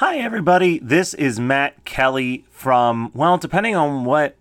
Hi, everybody. This is Matt Kelly from, well, depending on what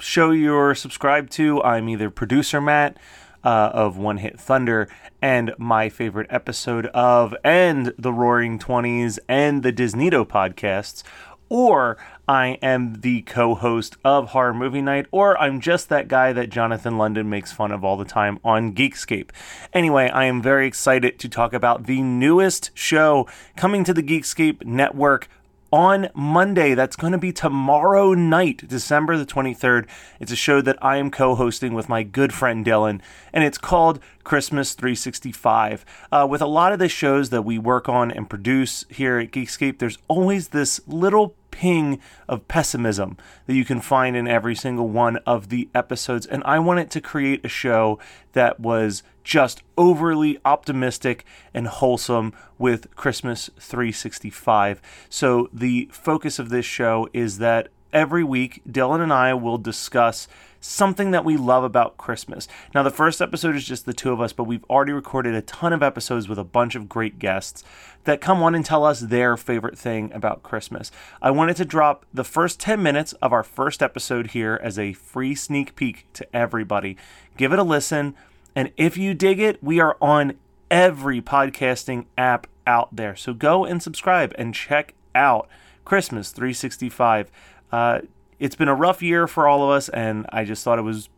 show you're subscribed to, I'm either producer Matt uh, of One Hit Thunder and my favorite episode of, and the Roaring Twenties and the Disneydo podcasts, or I am the co host of Horror Movie Night, or I'm just that guy that Jonathan London makes fun of all the time on Geekscape. Anyway, I am very excited to talk about the newest show coming to the Geekscape network on Monday. That's going to be tomorrow night, December the 23rd. It's a show that I am co hosting with my good friend Dylan, and it's called Christmas 365. Uh, with a lot of the shows that we work on and produce here at Geekscape, there's always this little ping of pessimism that you can find in every single one of the episodes. And I wanted to create a show that was just overly optimistic and wholesome with Christmas 365. So the focus of this show is that every week, Dylan and I will discuss something that we love about Christmas. Now, the first episode is just the two of us, but we've already recorded a ton of episodes with a bunch of great guests that come on and tell us their favorite thing about Christmas. I wanted to drop the first 10 minutes of our first episode here as a free sneak peek to everybody. Give it a listen, and if you dig it, we are on every podcasting app out there. So go and subscribe and check out Christmas 365. Uh, it's been a rough year for all of us, and I just thought it was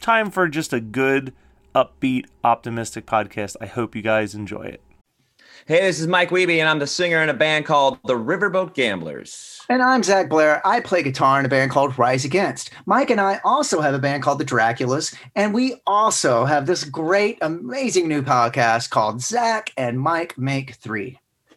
time for just a good, upbeat, optimistic podcast. I hope you guys enjoy it. Hey, this is Mike Wiebe, and I'm the singer in a band called the Riverboat Gamblers. And I'm Zach Blair. I play guitar in a band called Rise Against. Mike and I also have a band called the Draculas, and we also have this great, amazing new podcast called Zach and Mike Make Three.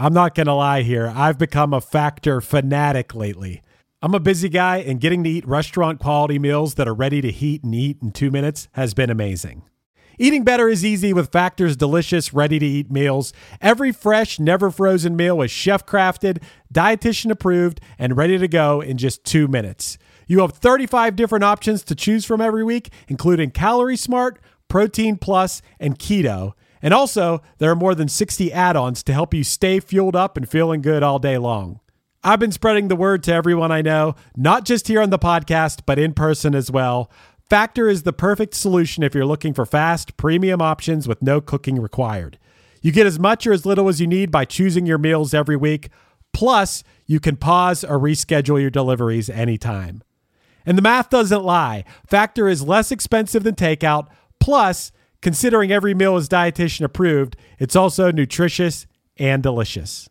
I'm not going to lie here. I've become a factor fanatic lately. I'm a busy guy, and getting to eat restaurant quality meals that are ready to heat and eat in two minutes has been amazing. Eating better is easy with Factor's delicious, ready to eat meals. Every fresh, never frozen meal is chef crafted, dietitian approved, and ready to go in just two minutes. You have 35 different options to choose from every week, including Calorie Smart, Protein Plus, and Keto. And also, there are more than 60 add ons to help you stay fueled up and feeling good all day long. I've been spreading the word to everyone I know, not just here on the podcast, but in person as well. Factor is the perfect solution if you're looking for fast, premium options with no cooking required. You get as much or as little as you need by choosing your meals every week. Plus, you can pause or reschedule your deliveries anytime. And the math doesn't lie. Factor is less expensive than takeout. Plus, considering every meal is dietitian approved, it's also nutritious and delicious.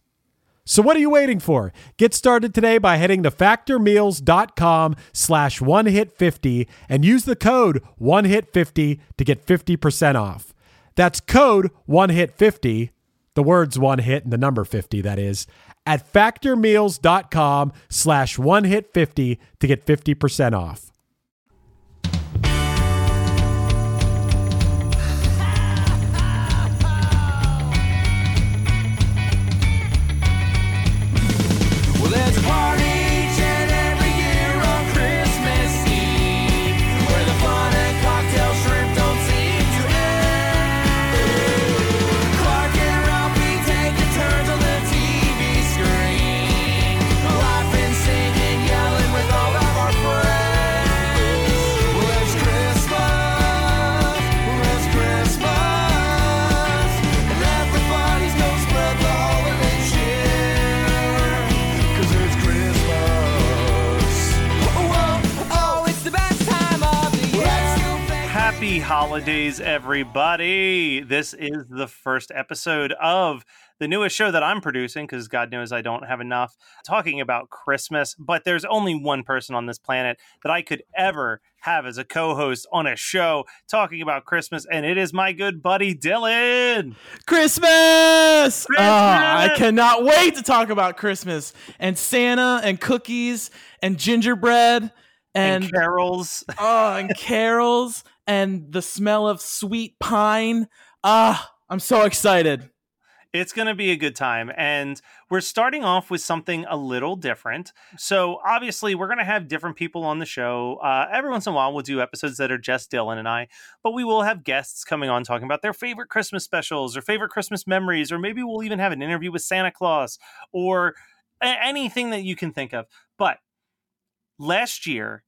So what are you waiting for? Get started today by heading to factormeals.com slash one hit 50 and use the code one hit 50 to get 50% off. That's code one hit 50, the words one hit and the number 50 that is, at factormeals.com slash one hit 50 to get 50% off. A party Holidays, everybody. This is the first episode of the newest show that I'm producing because God knows I don't have enough talking about Christmas. But there's only one person on this planet that I could ever have as a co host on a show talking about Christmas, and it is my good buddy Dylan. Christmas! Ah, I cannot wait to talk about Christmas and Santa and cookies and gingerbread And, and carols. oh, and carols and the smell of sweet pine. Ah, I'm so excited. It's going to be a good time. And we're starting off with something a little different. So, obviously, we're going to have different people on the show. Uh, every once in a while, we'll do episodes that are just Dylan and I, but we will have guests coming on talking about their favorite Christmas specials or favorite Christmas memories, or maybe we'll even have an interview with Santa Claus or anything that you can think of. But last year,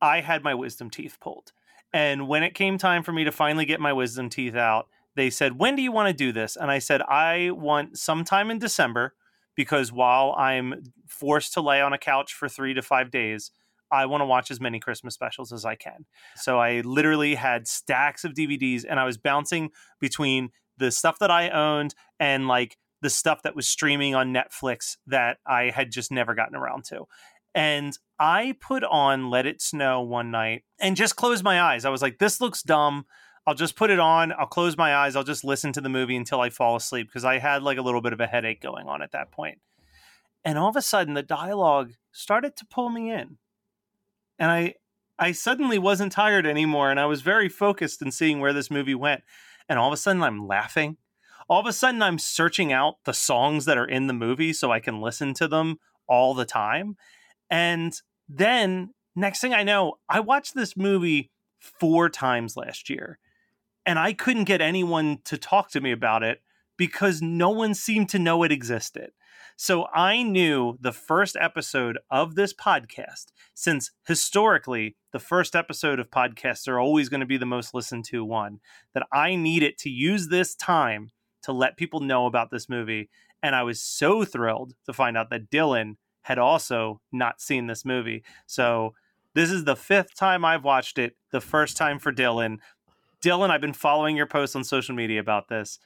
I had my wisdom teeth pulled. And when it came time for me to finally get my wisdom teeth out, they said, When do you want to do this? And I said, I want sometime in December because while I'm forced to lay on a couch for three to five days, I want to watch as many Christmas specials as I can. So I literally had stacks of DVDs and I was bouncing between the stuff that I owned and like the stuff that was streaming on Netflix that I had just never gotten around to. And I put on Let It Snow one night and just closed my eyes. I was like, this looks dumb. I'll just put it on. I'll close my eyes. I'll just listen to the movie until I fall asleep because I had like a little bit of a headache going on at that point. And all of a sudden, the dialogue started to pull me in. And I, I suddenly wasn't tired anymore. And I was very focused in seeing where this movie went. And all of a sudden, I'm laughing. All of a sudden, I'm searching out the songs that are in the movie so I can listen to them all the time. And then, next thing I know, I watched this movie four times last year and I couldn't get anyone to talk to me about it because no one seemed to know it existed. So I knew the first episode of this podcast, since historically the first episode of podcasts are always going to be the most listened to one, that I needed to use this time to let people know about this movie. And I was so thrilled to find out that Dylan had also not seen this movie. So this is the fifth time I've watched it, the first time for Dylan. Dylan, I've been following your posts on social media about this.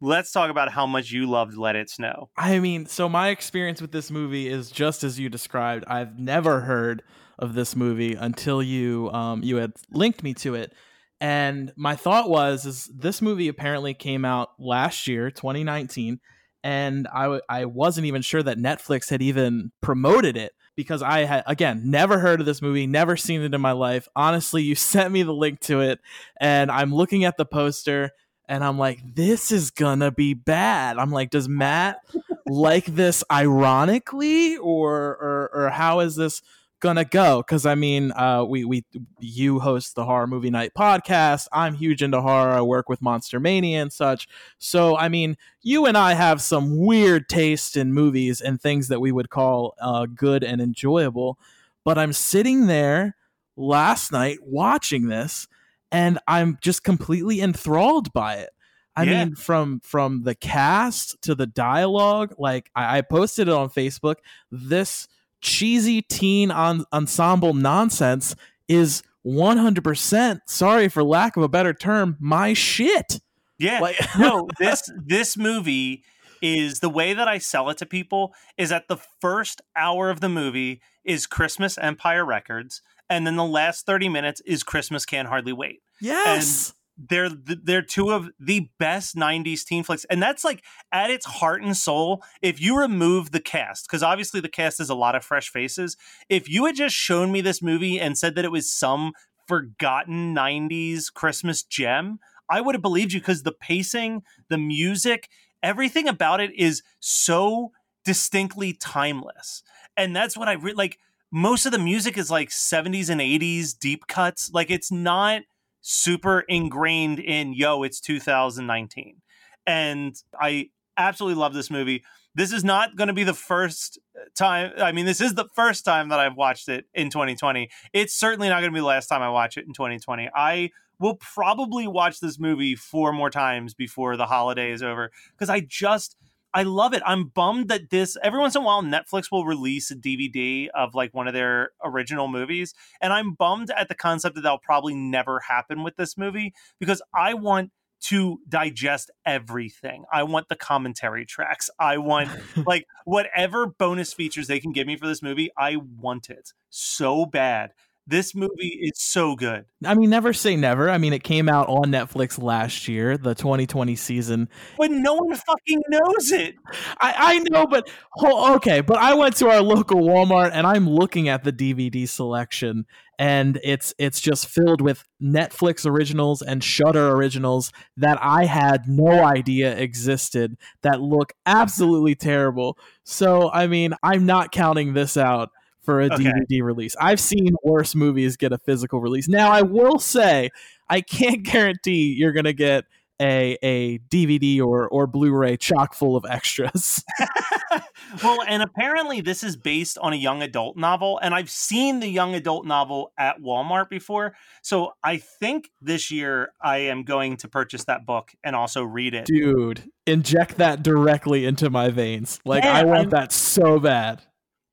Let's talk about how much you loved Let It Snow. I mean, so my experience with this movie is just as you described. I've never heard of this movie until you um, you had linked me to it, and my thought was, is this movie apparently came out last year, 2019, and I w- I wasn't even sure that Netflix had even promoted it because I had again never heard of this movie, never seen it in my life. Honestly, you sent me the link to it, and I'm looking at the poster and I'm like, this is gonna be bad. I'm like, does Matt like this ironically, or or or how is this gonna go because I mean, uh, we we you host the horror movie night podcast. I'm huge into horror. I work with Monster Mania and such. So I mean, you and I have some weird taste in movies and things that we would call uh, good and enjoyable. But I'm sitting there last night watching this, and I'm just completely enthralled by it. I Yeah. mean, from from the cast to the dialogue, like I, I posted it on Facebook. This cheesy teen on, ensemble nonsense is 100%. Sorry for lack of a better term, my shit. Yeah. Like, no, this this movie is the way that I sell it to people is that the first hour of the movie is Christmas Empire Records, and then the last 30 minutes is Christmas Can't Hardly Wait. yes. They're they're two of the best 90s teen flicks. And that's like at its heart and soul, if you remove the cast, because obviously the cast is a lot of fresh faces. If you had just shown me this movie and said that it was some forgotten 90s Christmas gem, I would have believed you because the pacing, the music, everything about it is so distinctly timeless. And that's what I re- like. Most of the music is like 70s and 80s deep cuts. Like it's not super ingrained in, yo, it's 2019. And I absolutely love this movie. This is not going to be the first uh, time. I mean, this is the first time that I've watched it in 2020. It's certainly not going to be the last time I watch it in 2020. I will probably watch this movie four more times before the holiday is over because I just I love it. I'm bummed that this every once in a while Netflix will release a DVD of like one of their original movies, and I'm bummed at the concept that that'll probably never happen with this movie because I want to digest everything. I want the commentary tracks. I want like whatever bonus features they can give me for this movie. I want it so bad. This movie is so good. I mean, never say never. I mean, it came out on Netflix last year, the 2020 season. But no one fucking knows it. I, I know, but ho- okay. But I went to our local Walmart and I'm looking at the DVD selection, and it's it's just filled with Netflix originals and Shudder originals that I had no idea existed that look absolutely terrible. So I mean, I'm not counting this out for a Okay. DVD release. I've seen worse movies get a physical release. Now I will say I can't guarantee you're gonna get a a DVD or or Blu-ray chock full of extras. well, and apparently this is based on a young adult novel, and I've seen the young adult novel at Walmart before. So I think this year I am going to purchase that book and also read it. Dude, inject that directly into my veins. Like Yeah, I want I'm- that so bad.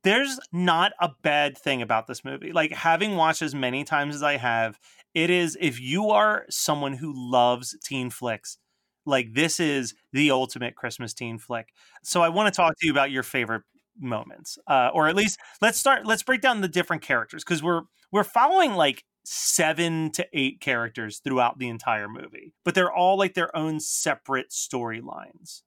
There's not a bad thing about this movie. Like having watched as many times as I have, it is if you are someone who loves teen flicks, like this is the ultimate Christmas teen flick. So I want to talk to you about your favorite moments, uh, or at least let's start. Let's break down the different characters because we're we're following like seven to eight characters throughout the entire movie, but they're all like their own separate storylines.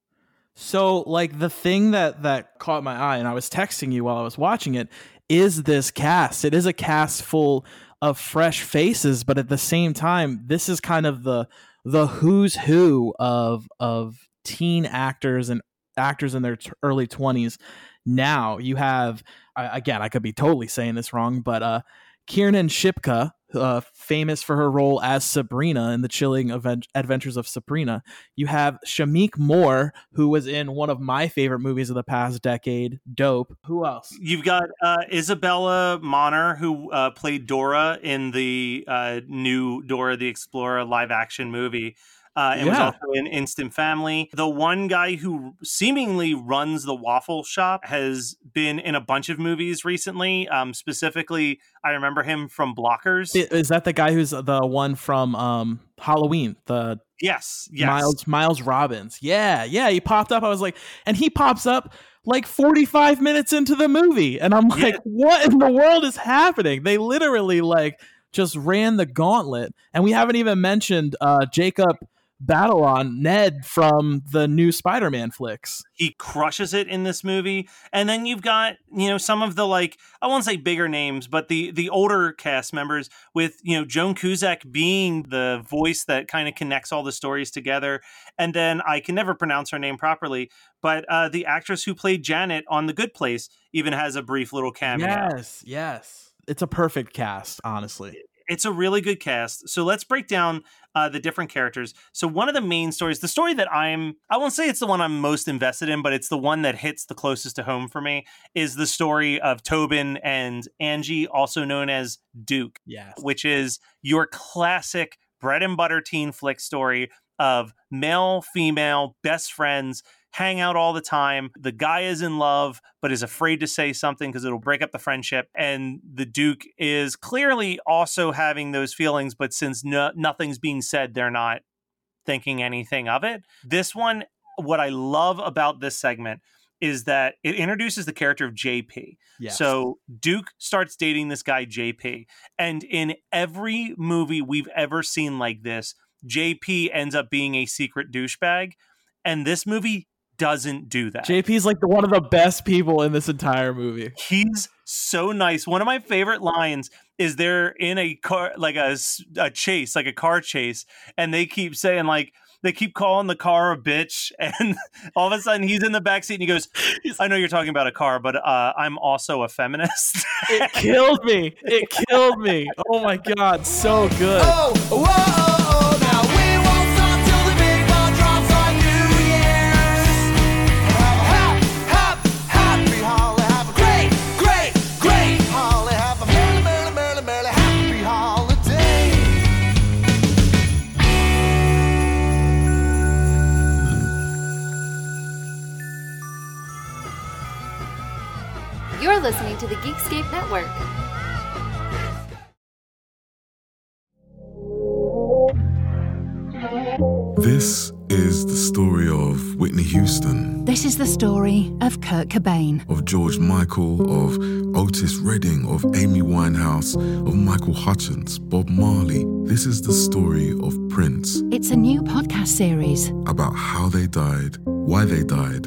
So like the thing that that caught my eye and I was texting you while I was watching it is this cast. It is a cast full of fresh faces, but at the same time this is kind of the the who's who of of teen actors and actors in their t- early 20s. Now you have again, I could be totally saying this wrong, but uh Kiernan Shipka, uh, famous for her role as Sabrina in the chilling Aven- adventures of Sabrina. You have Shameik Moore, who was in one of my favorite movies of the past decade, Dope. Who else? You've got uh, Isabela Moner, who uh, played Dora in the uh, new Dora the Explorer live action movie. Uh, and was also in Instant Family. The one guy who seemingly runs the waffle shop has been in a bunch of movies recently. Um, specifically, I remember him from Blockers. Is that the guy who's the one from um, Halloween? The yes, yes. Miles Miles Robbins. Yeah, yeah. He popped up. I was like, and he pops up like 45 minutes into the movie, and I'm like, Yeah. what in the world is happening? They literally like just ran the gauntlet, and we haven't even mentioned uh, Jacob Batalon, Ned from the new Spider-Man flicks. he crushes it in this movie and then you've got you know some of the like i won't say bigger names but the the older cast members with you know joan cusack being the voice that kind of connects all the stories together and then i can never pronounce her name properly but uh, the actress who played janet on the good place even has a brief little cameo Yes, yes. it's a perfect cast, honestly. It's a really good cast. So let's break down uh, the different characters. So one of the main stories, the story that I'm, I won't say it's the one I'm most invested in, but it's the one that hits the closest to home for me, is the story of Tobin and Angie, also known as Duke, Yes. which is your classic bread and butter teen flick story of male, female, best friends. Hang out all the time. The guy is in love, but is afraid to say something because it'll break up the friendship. And the Duke is clearly also having those feelings, but since no, nothing's being said, they're not thinking anything of it. This one, what I love about this segment is that it introduces the character of JP. Yes. So Duke starts dating this guy JP, and in every movie we've ever seen like this, JP ends up being a secret douchebag, and this movie doesn't do that. JP's like the one of the best people in this entire movie. He's so nice. One of my favorite lines is they're in a car, like a chase, like a car chase, and they keep saying like they keep calling the car a bitch, and all of a sudden he's in the back seat and he goes, "I know you're talking about a car, but uh, I'm also a feminist." It killed me. It killed me. Oh my god, so good. Oh, whoa, You're listening to the Geekscape Network. This is the story of Whitney Houston, This is the story of Kurt Cobain. of George Michael, of Otis Redding, of Amy Winehouse, of Michael Hutchence, Bob Marley. This is the story of Prince, It's a new podcast series. about how they died, why they died,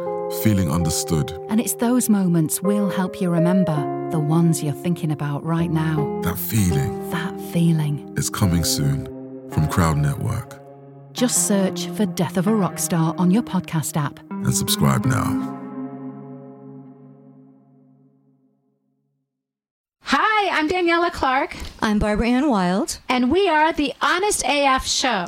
feeling understood. And it's those moments we'll help you remember, the ones you're thinking about right now. That feeling That feeling. is coming soon from Crowd Network. Just search for Death of a Rock Star on your podcast app. and subscribe now. Hi, I'm Daniela Clark, I'm Barbara Ann Wild. and we are the Honest AF Show.